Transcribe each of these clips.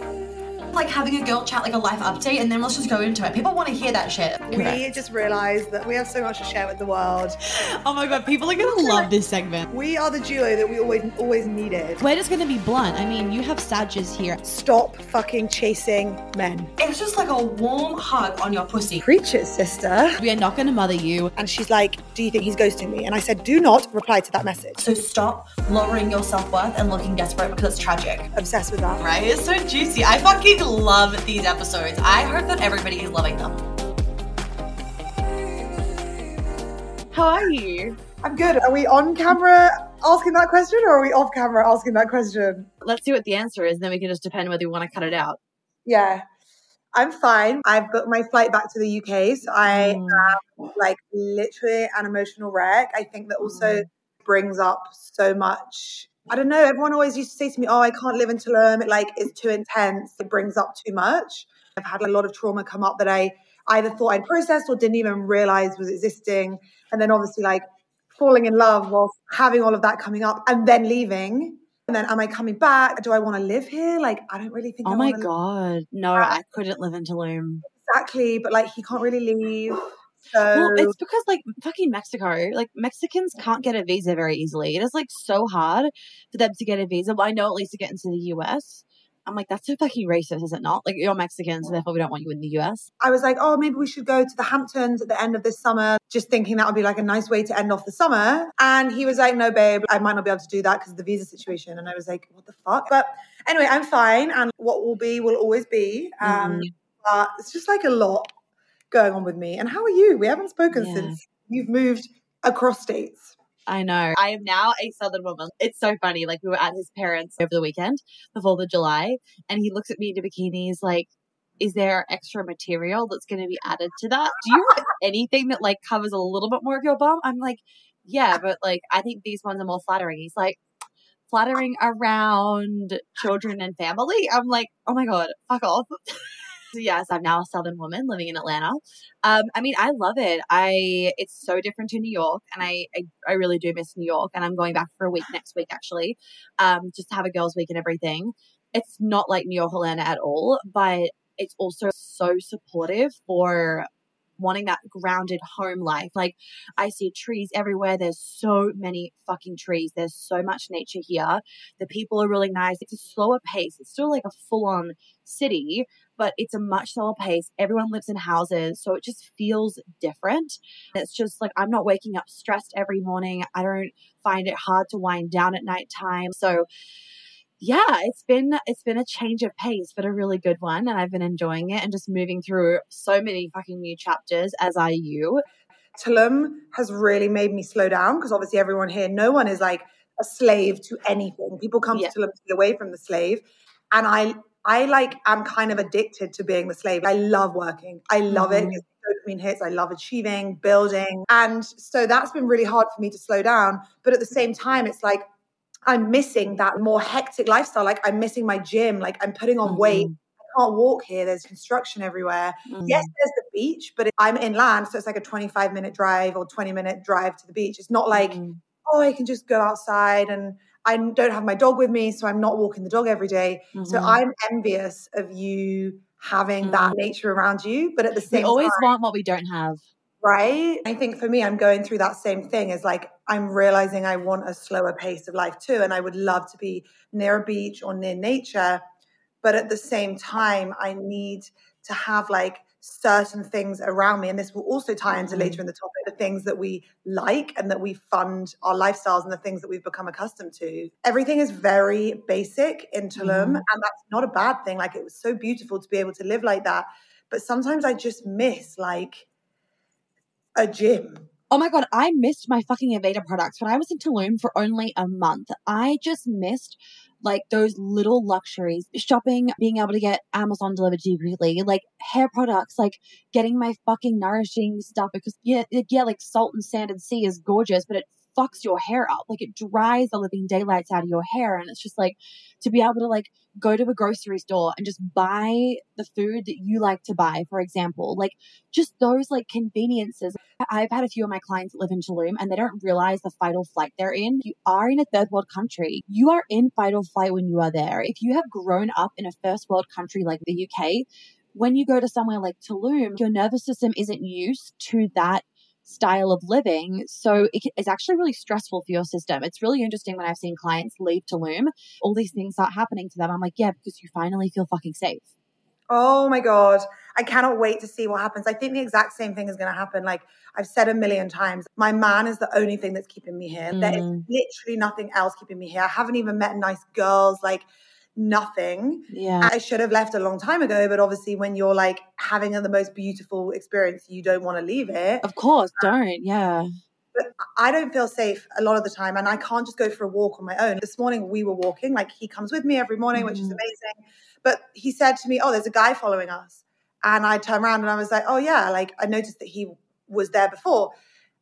you like having a girl chat, like a life update, and then let's just go into it. People want to hear that shit. We just realised that we have so much to share with the world. Oh my god, people are gonna love this segment. We are the duo that we always always needed. We're just gonna be blunt. I mean, you have Sages here. Stop fucking chasing men. It's just like a warm hug on your pussy. Preach it, sister. We are not gonna mother you. And she's like, Do you think he's ghosting me? And I said, Do not reply to that message. So stop lowering your self worth and looking desperate because it's tragic. Obsessed with that. Right? It's so juicy. I fucking love these episodes. I hope that everybody is loving them. How are you? I'm good. Are we on camera asking that question or are we off camera asking that question? Let's see what the answer is, and then we can just depend whether we want to cut it out. Yeah. I'm fine. I've booked my flight back to the UK. So I Mm. am like literally an emotional wreck. I think that also Mm. brings up so much. I don't know. Everyone always used to say to me, Oh, I can't live in Tulum. It like is too intense. It brings up too much. I've had a lot of trauma come up that I either thought I'd processed or didn't even realize was existing. And then obviously like falling in love whilst having all of that coming up and then leaving. And then am I coming back? Do I want to live here? Like I don't really think oh I Oh my wanna live god. No, I couldn't live in Tulum. Exactly, but like he can't really leave. So Well, it's because like fucking Mexico, like Mexicans can't get a visa very easily. It is like so hard for them to get a visa. But I know at least to get into the US. I'm like, that's so fucking racist, is it not? Like you're Mexican, so therefore we don't want you in the US. I was like, oh, maybe we should go to the Hamptons at the end of this summer, just thinking that would be like a nice way to end off the summer. And he was like, no, babe, I might not be able to do that because of the visa situation. And I was like, what the fuck? But anyway, I'm fine. And what will be will always be. Um, Mhm. But it's just like a lot going on with me. And how are you? We haven't spoken Yeah. since you've moved across states. I know. I am now a Southern woman. It's so funny. Like we were at his parents over the weekend, the Fourth of July, and he looks at me in a bikini. He's like, "Is there extra material that's going to be added to that? Do you have anything that like covers a little bit more of your bum?" I'm like, "Yeah, but like I think these ones are more flattering." He's like, "Flattering around children and family." I'm like, "Oh my god, fuck off." Yes, I'm now a Southern woman living in Atlanta. Um, I mean, I love it. I it's so different to New York, and I, I I really do miss New York. And I'm going back for a week next week, actually, um, just to have a girls' week and everything. It's not like New York, Atlanta at all, but it's also so supportive for wanting that grounded home life. Like I see trees everywhere. There's so many fucking trees. There's so much nature here. The people are really nice. It's a slower pace. It's still like a full on city, but it's a much slower pace. Everyone lives in houses, so it just feels different. It's just like I'm not waking up stressed every morning. I don't find it hard to wind down at nighttime. So yeah, it's been it's been a change of pace, but a really good one, and I've been enjoying it and just moving through so many fucking new chapters as are you. Tulum has really made me slow down because obviously everyone here, no one is like a slave to anything. People come Yeah. to Tulum to be away from the slave. And I I like I'm kind of addicted to being the slave. I love working. I love it. Mhm. It's dopamine hits. I love achieving, building. And so that's been really hard for me to slow down. But at the same time, it's like I'm missing that more hectic lifestyle. Like I'm missing my gym. Like I'm putting on weight. I can't walk here. There's construction everywhere. Mhm. Yes, there's the beach, but I'm inland, so it's like a 25 minute drive or 20 minute drive to the beach. It's not like, Mhm. oh, I can just go outside and I don't have my dog with me, so I'm not walking the dog every day. So Mhm. I'm envious of you having that nature around you, but at the same, we always time, want what we don't have. Right? I think for me, I'm going through that same thing. Is like I'm realizing I want a slower pace of life too, and I would love to be near a beach or near nature, but at the same time, I need to have like certain things around me, and this will also tie into Mhm. later in the topic the things that we like and that we fund our lifestyles and the things that we've become accustomed to. Everything is very basic in Tulum, Mhm. and that's not a bad thing. Like it was so beautiful to be able to live like that, but sometimes I just miss like a gym. Oh my god, I missed my fucking Aveda products when I was in Tulum for only a month. I just missed like those little luxuries, shopping, being able to get Amazon delivered to you like hair products, like getting my fucking nourishing stuff because yeah, yeah, like salt and sand and sea is gorgeous, but it fucks your hair up. Like it dries the living daylights out of your hair. And it's just like to be able to like go to a grocery store and just buy the food that you like to buy, for example, like just those like conveniences. I've had a few of my clients that live in Tulum and they don't realize the fight or flight they're in. You are in a third world country. You are in fight or flight when you are there. If you have grown up in a first world country like the UK, when you go to somewhere like Tulum, your nervous system isn't used to that style of living. So it's actually really stressful for your system. It's really interesting when I've seen clients leave Tulum, all these things start happening to them. I'm like, yeah, because you finally feel fucking safe. Oh my God. I cannot wait to see what happens. I think the exact same thing is going to happen. Like I've said a million times, my man is the only thing that's keeping me here. Mm. There is mm. literally nothing else keeping me here. I haven't even met nice girls. Like, nothing. Yeah. I should have left a long time ago, but obviously when you're like having the most beautiful experience, you don't want to leave it. Of course, don't. Yeah. But I don't feel safe a lot of the time and I can't just go for a walk on my own. This morning we were walking, like he comes with me every morning, mm-hmm. which is mm-hmm. amazing. But he said to me, "Oh, there's a guy following us." And I turned around and I was like, "Oh yeah, like I noticed that he was there before."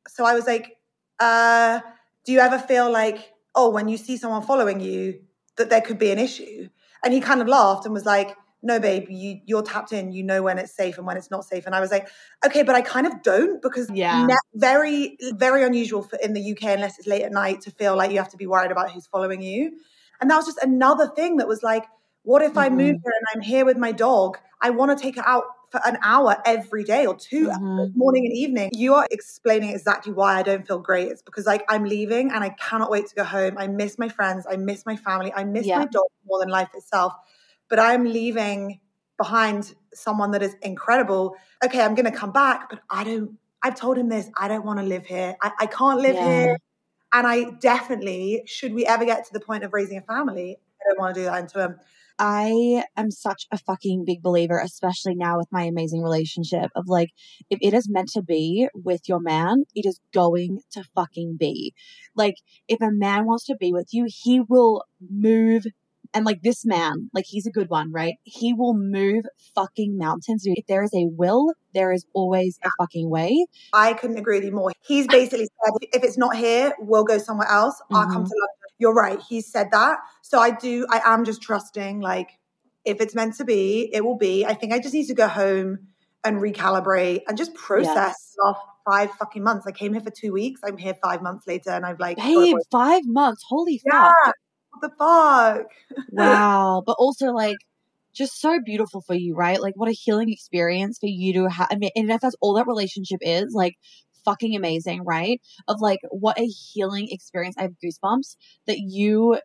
So I was like, uh, do you ever feel like, "Oh, when you see someone following you, that there could be an issue. And he kind of laughed and was like, no, babe, you, you're tapped in. You know when it's safe and when it's not safe. And I was like, okay, but I kind of don't because yeah, ne- very, very unusual for in the UK unless it's late at night to feel like you have to be worried about who's following you. And that was just another thing that was like, what if mm-hmm. I move here and I'm here with my dog? I want to take her out for an hour every day or 2 mm-hmm. morning and evening. You are explaining exactly why I don't feel great. It's because like I'm leaving and I cannot wait to go home. I miss my friends. I miss my family. I miss yeah. my dog more than life itself. But I'm leaving behind someone that is incredible. Okay, I'm going to come back, but I don't, I've told him this. I don't want to live here. I, I can't live yeah. here. And I definitely, should we ever get to the point of raising a family, I don't want to do that until I'm I am such a fucking big believer, especially now with my amazing relationship, of like, if it is meant to be with your man, it is going to fucking be. Like, if a man wants to be with you, he will move. And like this man, like he's a good one, right? He will move fucking mountains. If there is a will, there is always a fucking way. I couldn't agree with you more. He's basically said, if it's not here, we'll go somewhere else. Mm-hmm. I'll come mm-hmm. to London you're right. He said that. So I do, I am just trusting, like, if it's meant to be, it will be. I think I just need to go home and recalibrate and just process yes. five fucking months. I came here for two weeks. I'm here five months later and I've like, babe, five months. Holy yeah. fuck. What the fuck? wow. But also, like, just so beautiful for you, right? Like, what a healing experience for you to have. I mean, and if that's all that relationship is, like, fucking amazing, right? Of like what a healing experience. I have goosebumps that you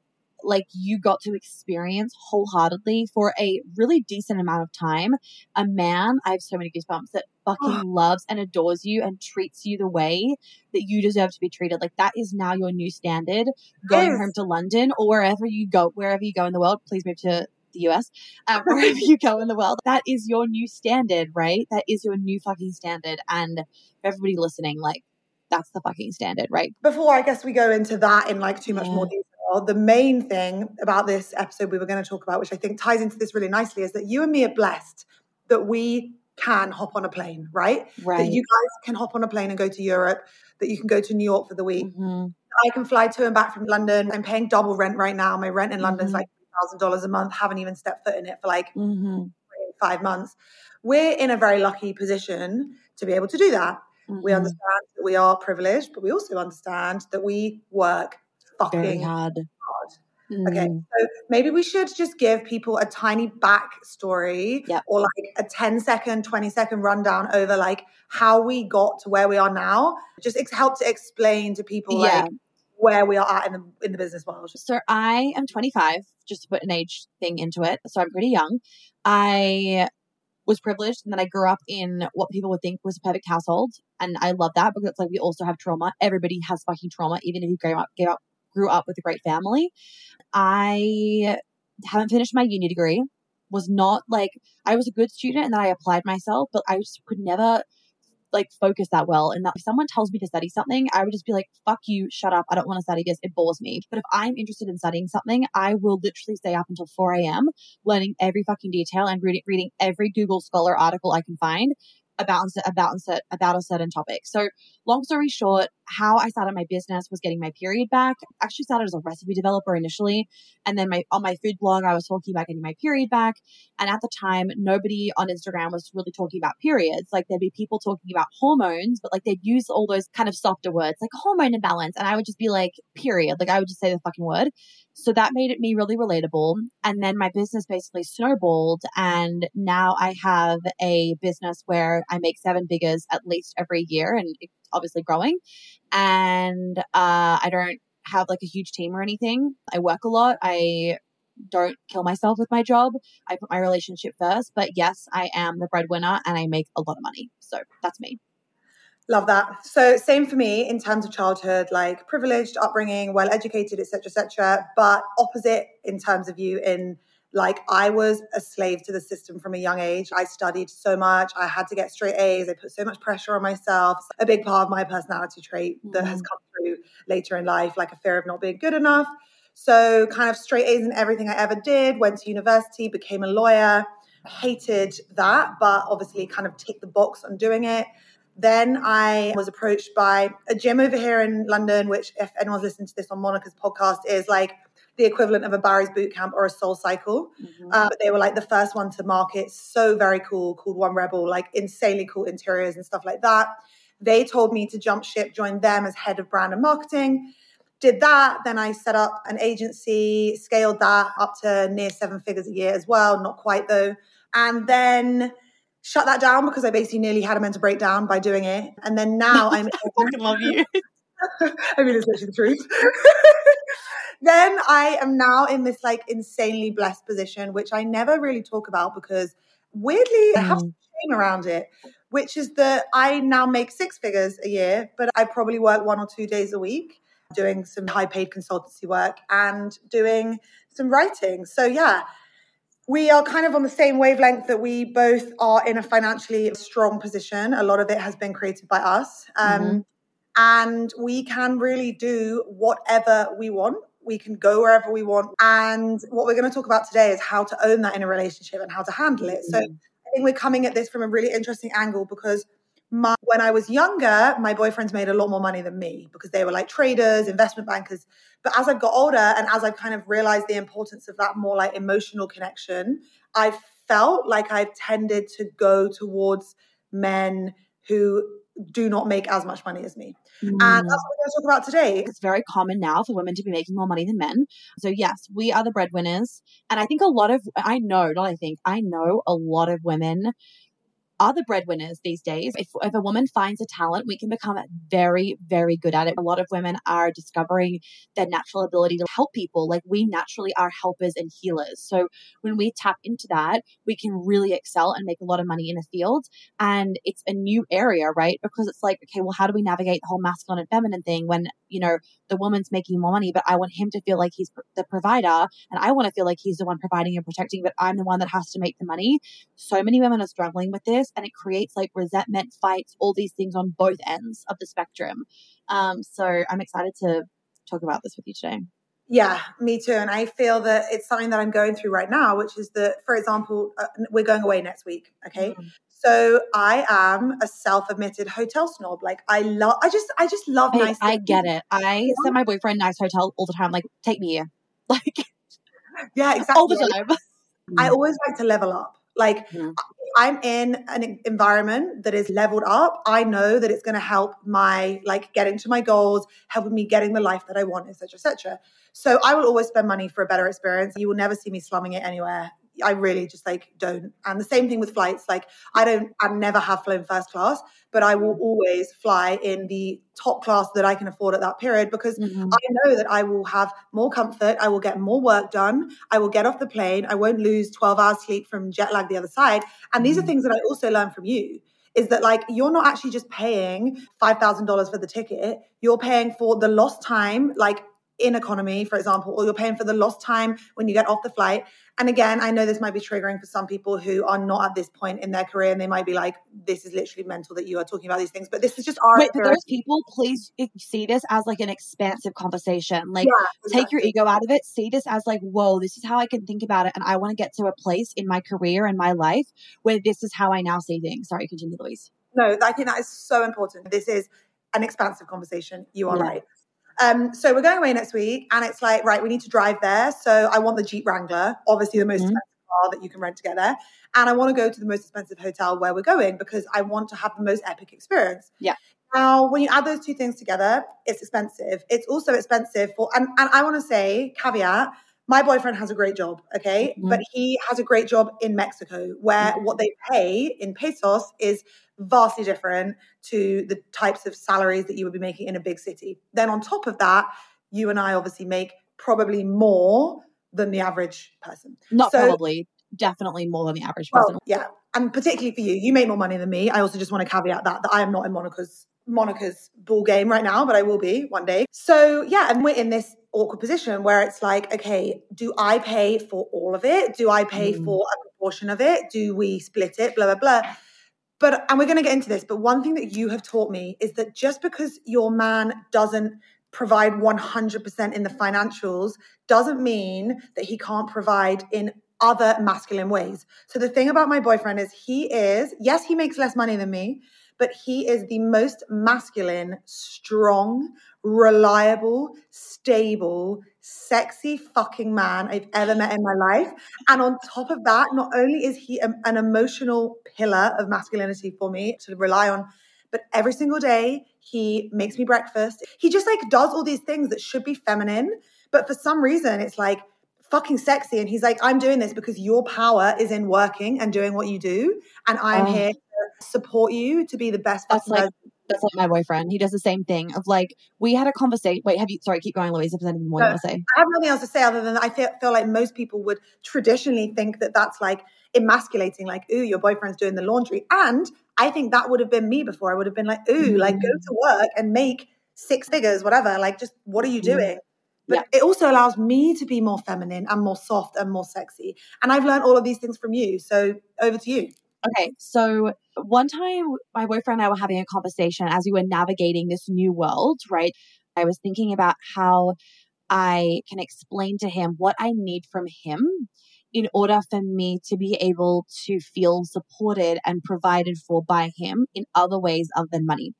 like you got to experience wholeheartedly for a really decent amount of time. A man, I have so many goosebumps that fucking loves and adores you and treats you the way that you deserve to be treated. Like that is now your new standard. Going yes. home to London or wherever you go, wherever you go in the world, please move to the US, um, wherever you go in the world, that is your new standard, right? That is your new fucking standard. And for everybody listening, like, that's the fucking standard, right? Before I guess we go into that in like too much yeah. more detail, the main thing about this episode we were going to talk about, which I think ties into this really nicely, is that you and me are blessed that we can hop on a plane, right? Right. That you guys can hop on a plane and go to Europe, that you can go to New York for the week. Mm-hmm. I can fly to and back from London. I'm paying double rent right now. My rent in London is mm-hmm. like thousand dollars a month, haven't even stepped foot in it for like mm-hmm. five months. We're in a very lucky position to be able to do that. Mm-hmm. We understand that we are privileged, but we also understand that we work fucking very hard. hard. Mm. Okay, so maybe we should just give people a tiny backstory yep. or like a 10 second, 20 second rundown over like how we got to where we are now. Just help to explain to people yeah. like where we are at in the in the business world. So I am 25, just to put an age thing into it. So I'm pretty young. I was privileged and then I grew up in what people would think was a perfect household. And I love that because it's like we also have trauma. Everybody has fucking trauma, even if you grew up, grew up, grew up with a great family. I haven't finished my uni degree, was not like, I was a good student and then I applied myself, but I just could never like focus that well. And that if someone tells me to study something, I would just be like, fuck you, shut up. I don't want to study this. It bores me. But if I'm interested in studying something, I will literally stay up until 4 a.m. learning every fucking detail and reading, reading every Google Scholar article I can find about about about a certain topic. So long story short, how I started my business was getting my period back. I actually started as a recipe developer initially. And then my, on my food blog, I was talking about getting my period back. And at the time, nobody on Instagram was really talking about periods. Like there'd be people talking about hormones, but like they'd use all those kind of softer words like hormone imbalance. And I would just be like, period. Like I would just say the fucking word. So that made it me really relatable. And then my business basically snowballed. And now I have a business where I make seven figures at least every year and it's obviously growing. And uh, I don't have like a huge team or anything. I work a lot. I don't kill myself with my job. I put my relationship first. But yes, I am the breadwinner and I make a lot of money. So that's me. Love that. So same for me in terms of childhood, like privileged upbringing, well educated, etc., etc. But opposite in terms of you in like I was a slave to the system from a young age. I studied so much. I had to get straight A's. I put so much pressure on myself. A big part of my personality trait that has mm-hmm. come through later in life, like a fear of not being good enough. So kind of straight A's in everything I ever did. Went to university, became a lawyer. Hated that, but obviously kind of ticked the box on doing it. Then I was approached by a gym over here in London, which, if anyone's listening to this on Monica's podcast, is like the equivalent of a Barry's boot camp or a Soul Cycle. Mm-hmm. Uh, they were like the first one to market, so very cool, called One Rebel, like insanely cool interiors and stuff like that. They told me to jump ship, join them as head of brand and marketing. Did that, then I set up an agency, scaled that up to near seven figures a year as well, not quite though. And then shut that down because I basically nearly had a mental breakdown by doing it. And then now I'm. I fucking love you. I mean, it's literally the truth. then I am now in this like insanely blessed position, which I never really talk about because weirdly I have mm. some shame around it, which is that I now make six figures a year, but I probably work one or two days a week doing some high paid consultancy work and doing some writing. So yeah, we are kind of on the same wavelength that we both are in a financially strong position. A lot of it has been created by us. Um, mm-hmm. And we can really do whatever we want. We can go wherever we want. And what we're going to talk about today is how to own that in a relationship and how to handle it. Mm-hmm. So I think we're coming at this from a really interesting angle because my, when I was younger, my boyfriends made a lot more money than me because they were like traders, investment bankers. But as I've got older and as I've kind of realized the importance of that more like emotional connection, I felt like I've tended to go towards men who do not make as much money as me. Mm. And that's what we're going to talk about today. It's very common now for women to be making more money than men. So, yes, we are the breadwinners. And I think a lot of, I know, not I think, I know a lot of women are the breadwinners these days. If, if a woman finds a talent, we can become very, very good at it. A lot of women are discovering their natural ability to help people. Like we naturally are helpers and healers. So when we tap into that, we can really excel and make a lot of money in a field. And it's a new area, right? Because it's like, okay, well, how do we navigate the whole masculine and feminine thing when, you know, the woman's making more money, but I want him to feel like he's the provider and I want to feel like he's the one providing and protecting, but I'm the one that has to make the money. So many women are struggling with this and it creates like resentment fights, all these things on both ends of the spectrum. Um, so I'm excited to talk about this with you today. Yeah, me too. And I feel that it's something that I'm going through right now, which is that, for example, uh, we're going away next week. Okay. Mm-hmm. So I am a self-admitted hotel snob. Like I love, I just, I just love hey, nice. I get it. I yeah. send my boyfriend nice hotel all the time. Like, take me here. Like, yeah, exactly. All the time. I always like to level up. Like, mm-hmm. I'm in an environment that is leveled up. I know that it's going to help my like getting to my goals, helping me getting the life that I want, etc., etc. So I will always spend money for a better experience. You will never see me slumming it anywhere. I really just like don't. And the same thing with flights. Like I don't, I never have flown first class, but I will always fly in the top class that I can afford at that period because mm-hmm. I know that I will have more comfort. I will get more work done. I will get off the plane. I won't lose 12 hours sleep from jet lag the other side. And these mm-hmm. are things that I also learned from you is that like you're not actually just paying $5,000 for the ticket. You're paying for the lost time, like in economy, for example, or you're paying for the lost time when you get off the flight. And again, I know this might be triggering for some people who are not at this point in their career and they might be like, this is literally mental that you are talking about these things. But this is just our. Wait, for those people, please see this as like an expansive conversation. Like, yeah, exactly. take your ego out of it. See this as like, whoa, this is how I can think about it. And I want to get to a place in my career and my life where this is how I now see things. Sorry, continue, Louise. No, I think that is so important. This is an expansive conversation. You are Yeah. right. Um, so we're going away next week, and it's like, right, we need to drive there. So I want the Jeep Wrangler, obviously the most Mhm. expensive car that you can rent to get there. And I want to go to the most expensive hotel where we're going because I want to have the most epic experience. Yeah. Now, when you add those two things together, it's expensive. It's also expensive for, and, and I want to say, caveat, my boyfriend has a great job, okay? Mhm. But he has a great job in Mexico where Mhm. what they pay in pesos is vastly different to the types of salaries that you would be making in a big city. Then on top of that, you and I obviously make probably more than the average person. Not So- probably, definitely more than the average person. Well, yeah, and particularly for you, you make more money than me. I also just want to caveat that that I am not in Monica's Monica's ball game right now, but I will be one day. So yeah, and we're in this awkward position where it's like, okay, do I pay for all of it? Do I pay Mm. for a proportion of it? Do we split it? Blah blah blah. But and we're going to get into this. But one thing that you have taught me is that just because your man doesn't provide 100% in the financials doesn't mean that he can't provide in other masculine ways. So the thing about my boyfriend is he is, yes, he makes less money than me, but he is the most masculine, strong, reliable, stable, sexy fucking man I've ever met in my life. And on top of that, not only is he a- an emotional pillar of masculinity for me to rely on, but every single day he makes me breakfast. He just like does all these things that should be feminine, but for some reason it's like fucking sexy. And he's like, I'm doing this because your power is in working and doing what you do. And I'm Oh. here to support you to be the best That's like- That's like my boyfriend. He does the same thing of like, we had a conversation. Wait, have you, sorry, keep going, Louise, if there's anything more you want to say. I have nothing else to say other than I feel, feel like most people would traditionally think that that's like emasculating, like, ooh, your boyfriend's doing the laundry. And I think that would have been me before. I would have been like, ooh, like go to work and make six figures, whatever. Like, just what are you Mhm. doing? But it also allows me to be more feminine and more soft and more sexy. And I've learned all of these things from you. So over to you. Okay, so one time my boyfriend and I were having a conversation as we were navigating this new world, right? I was thinking about how I can explain to him what I need from him in order for me to be able to feel supported and provided for by him in other ways other than money.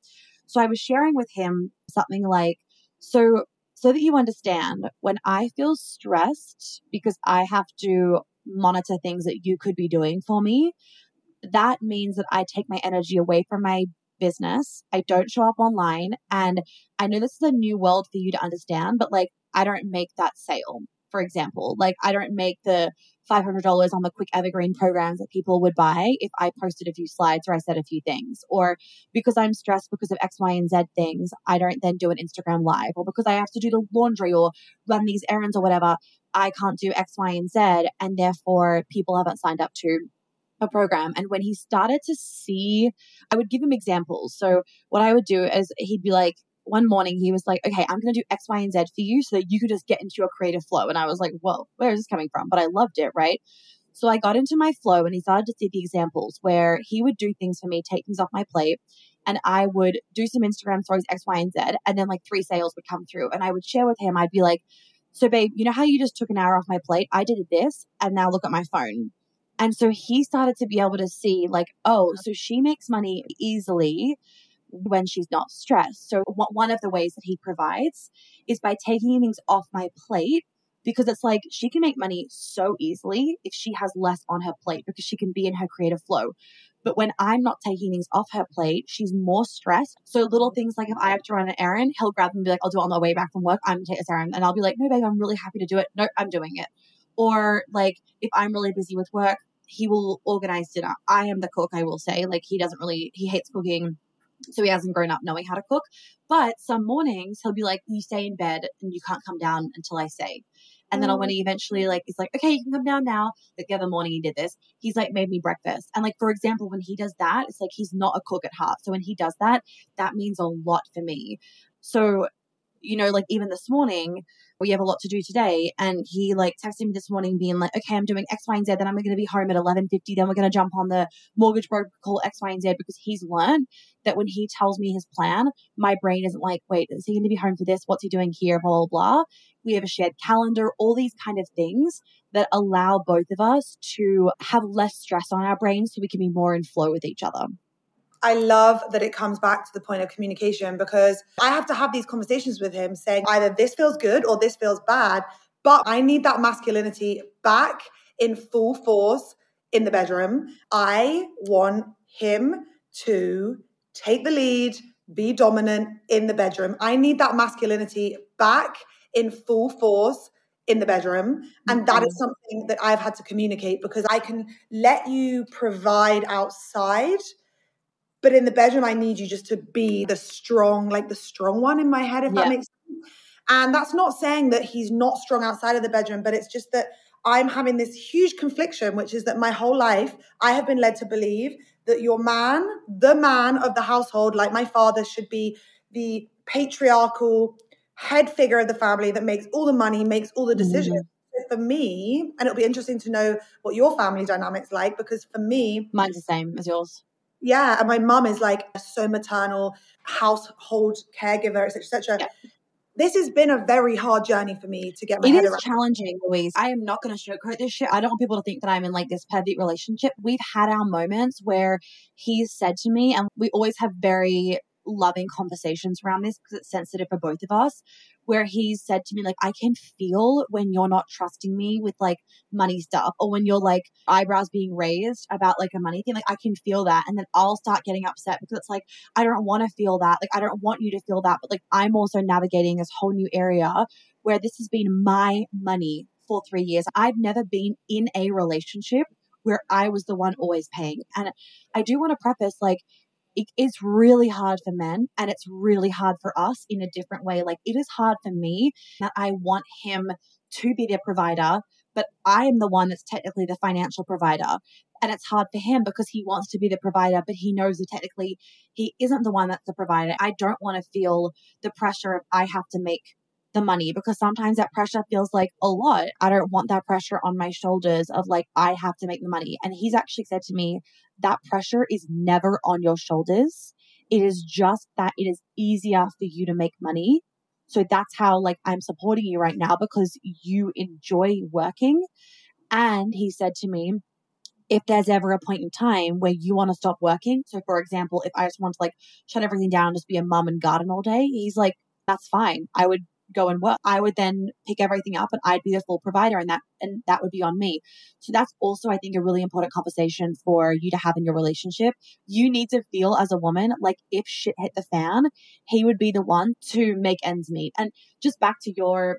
So I was sharing with him something like, so so that you understand, when I feel stressed because I have to monitor things that you could be doing for me, that means that I take my energy away from my business. I don't show up online. And I know this is a new world for you to understand, but like, I don't make that sale, for example. Like, I don't make the $500 on the quick evergreen programs that people would buy if I posted a few slides or I said a few things. Or because I'm stressed because of X, Y, and Z things, I don't then do an Instagram live. Or because I have to do the laundry or run these errands or whatever, I can't do X, Y, and Z. And therefore, people haven't signed up to a program. And when he started to see, I would give him examples. So what I would do is he'd be like, one morning he was like, okay, I'm going to do X, Y, and Z for you so that you could just get into your creative flow. And I was like, whoa, where is this coming from? But I loved it, right? So I got into my flow and he started to see the examples where he would do things for me, take things off my plate, and I would do some Instagram stories, X, Y, and Z. And then like three sales would come through. And I would share with him, I'd be like, so babe, you know how you just took an hour off my plate? I did this and now look at my phone. And so he started to be able to see, like, oh, so she makes money easily when she's not stressed. So, one of the ways that he provides is by taking things off my plate because it's like she can make money so easily if she has less on her plate because she can be in her creative flow. But when I'm not taking things off her plate, she's more stressed. So little things like if I have to run an errand, he'll grab them and be like, I'll do it on the way back from work. I'm gonna take this errand. And I'll be like, no, babe, I'm really happy to do it. No, I'm doing it. Or like if I'm really busy with work, he will organize dinner. I am the cook, I will say. Like he doesn't really he hates cooking. So he hasn't grown up knowing how to cook. But some mornings he'll be like, You stay in bed and you can't come down until I say. And then I'll when he eventually like he's like, Okay, you can come down now. Like the other morning he did this. He's like made me breakfast. And like for example, when he does that, it's like he's not a cook at heart. So when he does that, that means a lot for me. So, you know, like even this morning, we have a lot to do today. And he like texted me this morning being like, okay, I'm doing X, Y, and Z. Then I'm going to be home at 1150. Then we're going to jump on the mortgage broker call X, Y, and Z because he's learned that when he tells me his plan, my brain isn't like, wait, is he going to be home for this? What's he doing here? Blah, blah, blah. We have a shared calendar, all these kind of things that allow both of us to have less stress on our brains so we can be more in flow with each other. I love that it comes back to the point of communication because I have to have these conversations with him saying either this feels good or this feels bad, but I need that masculinity back in full force in the bedroom. I want him to take the lead, be dominant in the bedroom. I need that masculinity back in full force in the bedroom. And that is mm-hmm. something that I've had to communicate because I can let you provide outside. But in the bedroom, I need you just to be the strong, like the strong one in my head, if Yeah. that makes sense. And that's not saying that he's not strong outside of the bedroom, but it's just that I'm having this huge confliction, which is that my whole life I have been led to believe that your man, the man of the household, like my father, should be the patriarchal head figure of the family that makes all the money, makes all the decisions. Mm. So For me, and it'll be interesting to know what your family dynamics like, because for me, Mine's the same as yours. Yeah, and my mum is like a so maternal, household caregiver, etc., etc. Yeah. This has been a very hard journey for me to get my It head is around. challenging, Louise. I am not going to sugarcoat this shit. I don't want people to think that I'm in like this perfect relationship. We've had our moments where he's said to me, and we always have very loving conversations around this because it's sensitive for both of us, where he's said to me, like, I can feel when you're not trusting me with like money stuff or when you're like eyebrows being raised about like a money thing. Like, I can feel that. And then I'll start getting upset because it's like, I don't want to feel that. Like, I don't want you to feel that. But like, I'm also navigating this whole new area where this has been my money for three years. I've never been in a relationship where I was the one always paying. And I do want to preface like, it is really hard for men and it's really hard for us in a different way. Like, it is hard for me that I want him to be the provider, but I am the one that's technically the financial provider. And it's hard for him because he wants to be the provider, but he knows that technically he isn't the one that's the provider. I don't want to feel the pressure of I have to make the money because sometimes that pressure feels like a lot. I don't want that pressure on my shoulders of like, I have to make the money. And he's actually said to me, that pressure is never on your shoulders. It is just that it is easier for you to make money. So that's how like I'm supporting you right now because you enjoy working. And he said to me, if there's ever a point in time where you want to stop working, so for example, if I just want to like shut everything down just be a mum and garden all day, he's like, that's fine. I would go and work. I would then pick everything up and I'd be the full provider and that and that would be on me. So that's also I think a really important conversation for you to have in your relationship. You need to feel as a woman like if shit hit the fan, he would be the one to make ends meet. And just back to your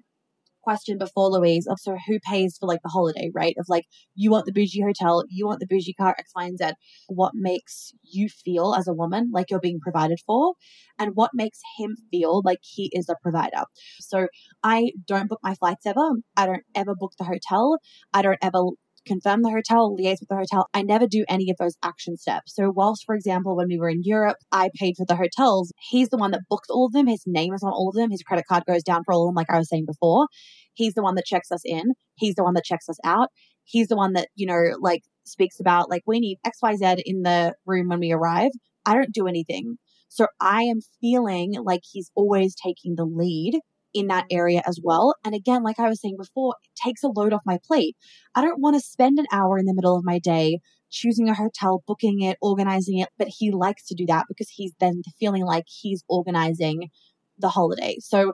question before Louise of so who pays for like the holiday, right? Of like you want the bougie hotel, you want the bougie car, X, Y, and Z. What makes you feel as a woman like you're being provided for, and what makes him feel like he is a provider. So I don't book my flights ever. I don't ever book the hotel. I don't ever confirm the hotel, liaise with the hotel. I never do any of those action steps. So whilst, for example, when we were in Europe, I paid for the hotels, he's the one that booked all of them. His name is on all of them. His credit card goes down for all of them, like I was saying before. He's the one that checks us in. He's the one that checks us out. He's the one that, you know, like speaks about like we need XYZ in the room when we arrive. I don't do anything. So I am feeling like he's always taking the lead in that area as well. And again, like I was saying before, it takes a load off my plate. I don't want to spend an hour in the middle of my day choosing a hotel, booking it, organizing it, but he likes to do that because he's then feeling like he's organizing the holiday. So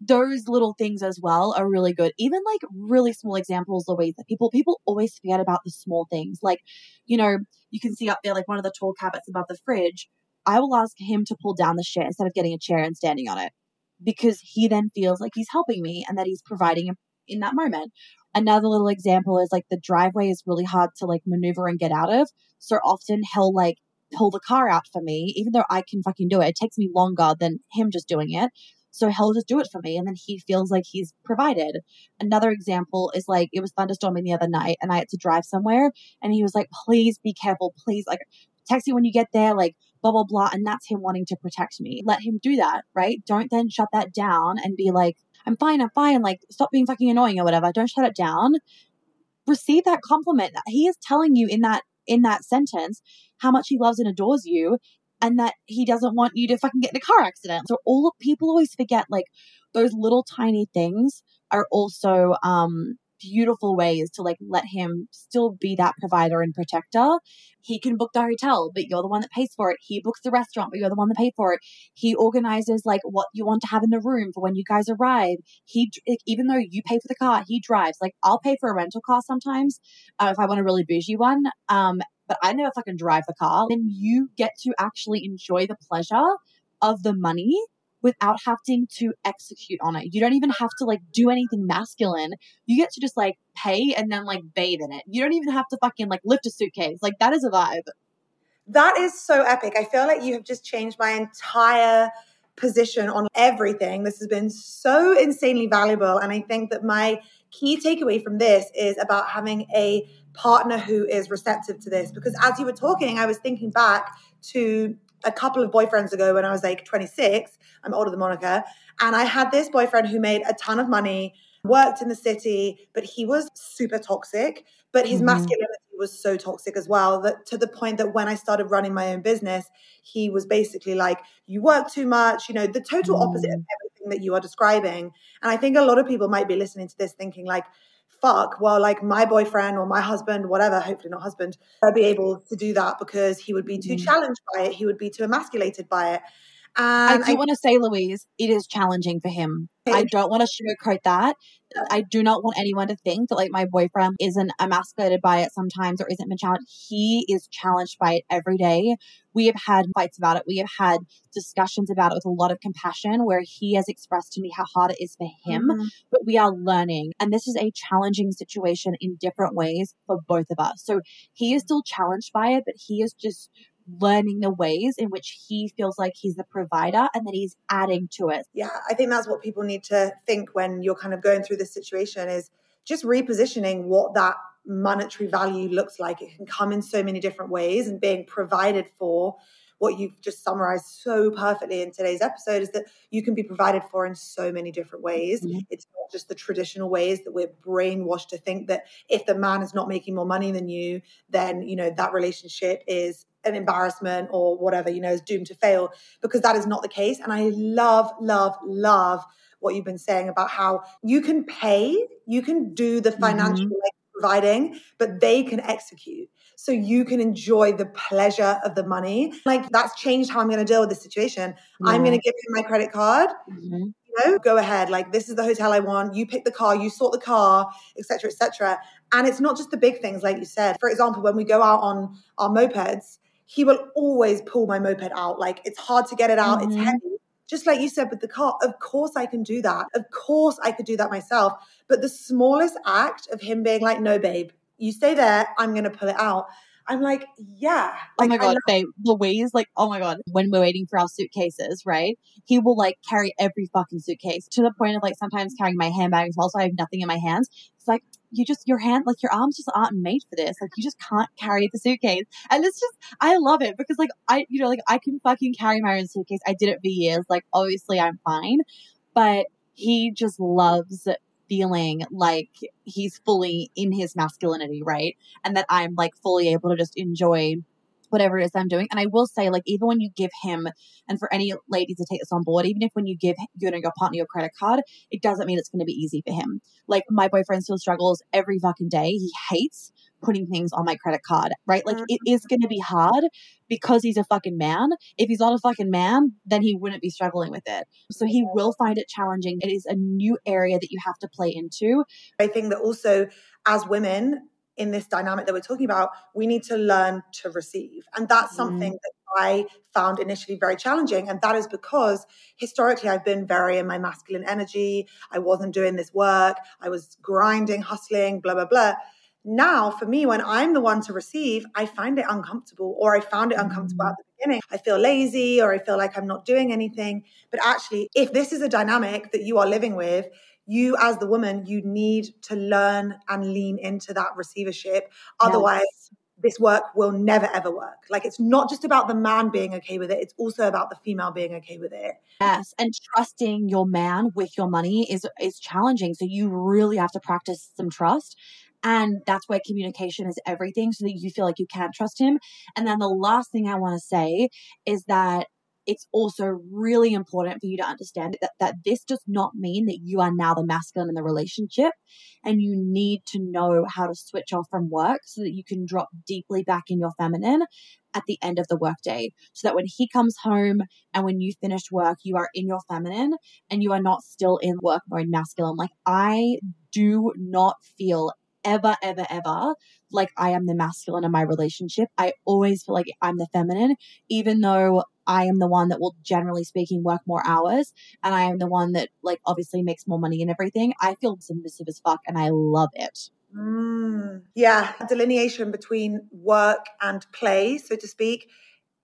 those little things as well are really good. Even like really small examples, Louise, that people people always forget about the small things. Like, you know, you can see up there like one of the tall cabinets above the fridge. I will ask him to pull down the chair instead of getting a chair and standing on it because he then feels like he's helping me and that he's providing in that moment. Another little example is like the driveway is really hard to like maneuver and get out of. So often he'll like pull the car out for me, even though I can fucking do it. It takes me longer than him just doing it. So he'll just do it for me and then he feels like he's provided. Another example is like it was thunderstorming the other night and I had to drive somewhere and he was like, please be careful. Please like text me when you get there, like blah, blah, blah. And that's him wanting to protect me. Let him do that, right? Don't then shut that down and be like, I'm fine, I'm fine. Like stop being fucking annoying or whatever. Don't shut it down. Receive that compliment. that He is telling you in that in that sentence how much he loves and adores you and that he doesn't want you to fucking get in a car accident. So all people always forget like those little tiny things are also um beautiful ways to like let him still be that provider and protector. He can book the hotel, but you're the one that pays for it. He books the restaurant, but you're the one that paid for it. He organizes like what you want to have in the room for when you guys arrive. He, even though you pay for the car, he drives. Like I'll pay for a rental car sometimes uh, if I want a really bougie one. Um, but I never fucking drive the car. Then you get to actually enjoy the pleasure of the money without having to execute on it. You don't even have to like do anything masculine. You get to just like pay and then like bathe in it. You don't even have to fucking like lift a suitcase. Like that is a vibe. That is so epic. I feel like you have just changed my entire position on everything. This has been so insanely valuable. And I think that my key takeaway from this is about having a partner who is receptive to this. Because as you were talking, I was thinking back to a couple of boyfriends ago when I was like 26. I'm older than Monica. And I had this boyfriend who made a ton of money, worked in the city, but he was super toxic. But his mm-hmm. masculinity was so toxic as well that to the point that when I started running my own business, he was basically like, You work too much, you know, the total opposite mm. of everything that you are describing. And I think a lot of people might be listening to this thinking, like, fuck, well, like my boyfriend or my husband, whatever, hopefully not husband, I'd be able to do that because he would be too mm. challenged by it. He would be too emasculated by it. And I do I, want to say, Louise, it is challenging for him. I don't want to sugarcoat that. I do not want anyone to think that like my boyfriend isn't emasculated by it sometimes or isn't been challenged. He is challenged by it every day. We have had fights about it. We have had discussions about it with a lot of compassion where he has expressed to me how hard it is for him, mm-hmm. but we are learning. And this is a challenging situation in different ways for both of us. So he is still challenged by it, but he is just learning the ways in which he feels like he's the provider and that he's adding to it. Yeah, I think that's what people need to think when you're kind of going through this situation is just repositioning what that monetary value looks like. It can come in so many different ways and being provided for what you've just summarized so perfectly in today's episode is that you can be provided for in so many different ways. Mm-hmm. It's not just the traditional ways that we're brainwashed to think that if the man is not making more money than you, then, you know, that relationship is an embarrassment or whatever, you know, is doomed to fail because that is not the case. And I love, love, love what you've been saying about how you can pay, you can do the financial mm-hmm. Providing, but they can execute. So you can enjoy the pleasure of the money. Like that's changed how I'm going to deal with this situation. Yeah. I'm going to give him my credit card. Mm-hmm. You know, go ahead. Like this is the hotel I want. You pick the car. You sort the car, etc., etc. And it's not just the big things, like you said. For example, when we go out on our mopeds, he will always pull my moped out. Like it's hard to get it out, mm-hmm. it's heavy. Just like you said with the car, of course I can do that. Of course I could do that myself. But the smallest act of him being like, no, babe, you stay there, I'm going to pull it out. I'm like, yeah. Oh like, oh my god, babe, Louise, like, oh my god, when we're waiting for our suitcases, right? He will like carry every fucking suitcase to the point of like sometimes carrying my handbag as well, so I have nothing in my hands. It's like you just your hand, like your arms just aren't made for this. Like you just can't carry the suitcase, and it's just I love it because like I, you know, like I can fucking carry my own suitcase. I did it for years. Like obviously I'm fine, but he just loves feeling like he's fully in his masculinity, right? And that I'm like fully able to just enjoy whatever it is I'm doing. And I will say, like, even when you give him, and for any ladies to take this on board, even if when you give you know your partner your credit card, it doesn't mean it's going to be easy for him. Like my boyfriend still struggles every fucking day. He hates putting things on my credit card, right? Like it is going to be hard because he's a fucking man. If he's not a fucking man, then he wouldn't be struggling with it. So he will find it challenging. It is a new area that you have to play into. I think that also as women, in this dynamic that we're talking about, we need to learn to receive. And that's something mm. that I found initially very challenging. And that is because historically I've been very in my masculine energy. I wasn't doing this work. I was grinding, hustling, blah, blah, blah. Now, for me, when I'm the one to receive, I find it uncomfortable, or I found it uncomfortable mm. at the beginning. I feel lazy, or I feel like I'm not doing anything. But actually, if this is a dynamic that you are living with, you as the woman, you need to learn and lean into that receivership. Otherwise, yes. this work will never ever work. Like it's not just about the man being okay with it, it's also about the female being okay with it. Yes, and trusting your man with your money is is challenging. So you really have to practice some trust and that's why communication is everything so that you feel like you can trust him. And then the last thing I want to say is that it's also really important for you to understand that, that this does not mean that you are now the masculine in the relationship and you need to know how to switch off from work so that you can drop deeply back in your feminine at the end of the workday so that when he comes home and when you finish work, you are in your feminine and you are not still in work mode masculine. Like I do not feel ever, ever, ever like I am the masculine in my relationship. I always feel like I'm the feminine, even though I am the one that will generally speaking work more hours and I am the one that like obviously makes more money and everything. I feel submissive as fuck and I love it. Mm, yeah, delineation between work and play, so to speak,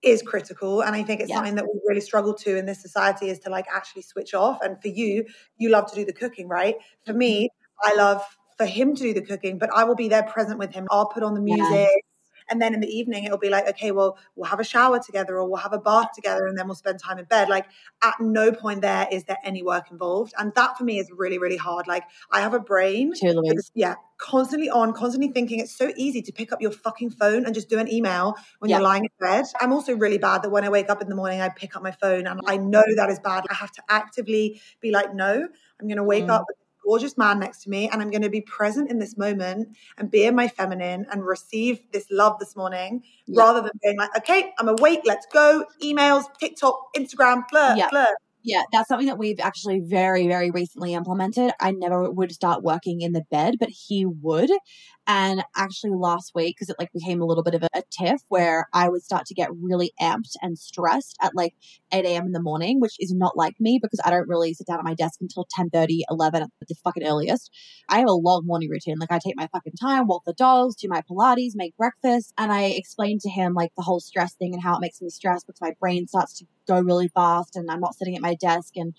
is critical. And I think it's yeah. something that we really struggle to in this society is to like actually switch off. And for you, you love to do the cooking, right? For me, I love for him to do the cooking, but I will be there present with him. I'll put on the music. Yeah. And then in the evening, it'll be like, okay, well, we'll have a shower together or we'll have a bath together and then we'll spend time in bed. Like, at no point there is there any work involved. And that for me is really, really hard. Like, I have a brain. Totally. Yeah, constantly on, constantly thinking. It's so easy to pick up your fucking phone and just do an email when yeah. you're lying in bed. I'm also really bad that when I wake up in the morning, I pick up my phone and I know that is bad. I have to actively be like, no, I'm going to wake mm. up with gorgeous man next to me and I'm going to be present in this moment and be in my feminine and receive this love this morning yeah. rather than being like, okay, I'm awake, let's go, emails, TikTok, Instagram, blur, yeah. blur. Yeah, that's something that we've actually very, very recently implemented. I never would start working in the bed, but he would. And actually lost weight because it like became a little bit of a, a, tiff where I would start to get really amped and stressed at like 8 a.m. in the morning, which is not like me because I don't really sit down at my desk until 10 30, 11 at the fucking earliest. I have a long morning routine. Like I take my fucking time, walk the dogs, do my Pilates, make breakfast. And I explained to him like the whole stress thing and how it makes me stressed because my brain starts to go really fast and I'm not sitting at my desk and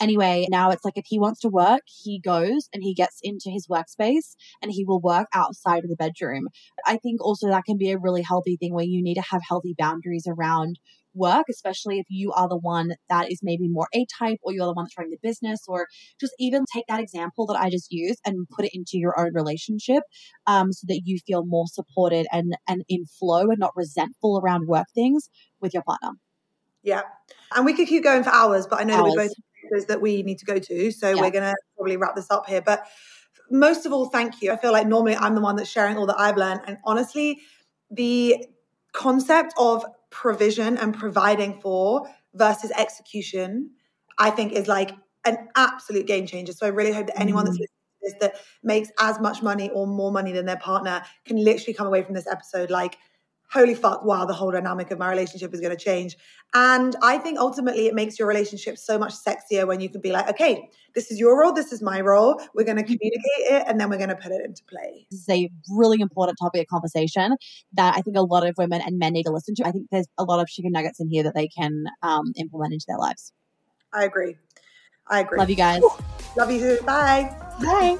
Anyway, now it's like if he wants to work, he goes and he gets into his workspace and he will work outside of the bedroom. I think also that can be a really healthy thing where you need to have healthy boundaries around work, especially if you are the one that is maybe more A type or you're the one that's running the business, or just even take that example that I just used and put it into your own relationship um, so that you feel more supported and, and in flow and not resentful around work things with your partner. Yeah. And we could keep going for hours, but I know hours. that we both that we need to go to. So yeah. we're going to probably wrap this up here. But most of all, thank you. I feel like normally I'm the one that's sharing all that I've learned. And honestly, the concept of provision and providing for versus execution, I think is like an absolute game changer. So I really hope that anyone that's mm. listening to this that makes as much money or more money than their partner can literally come away from this episode like – holy fuck, wow, the whole dynamic of my relationship is going to change. And I think ultimately it makes your relationship so much sexier when you can be like, okay, this is your role, this is my role. We're going to mm-hmm. communicate it and then we're going to put it into play. This is a really important topic of conversation that I think a lot of women and men need to listen to. I think there's a lot of chicken nuggets in here that they can um, implement into their lives. I agree. I agree. Love you guys. Love you too. Bye. Bye.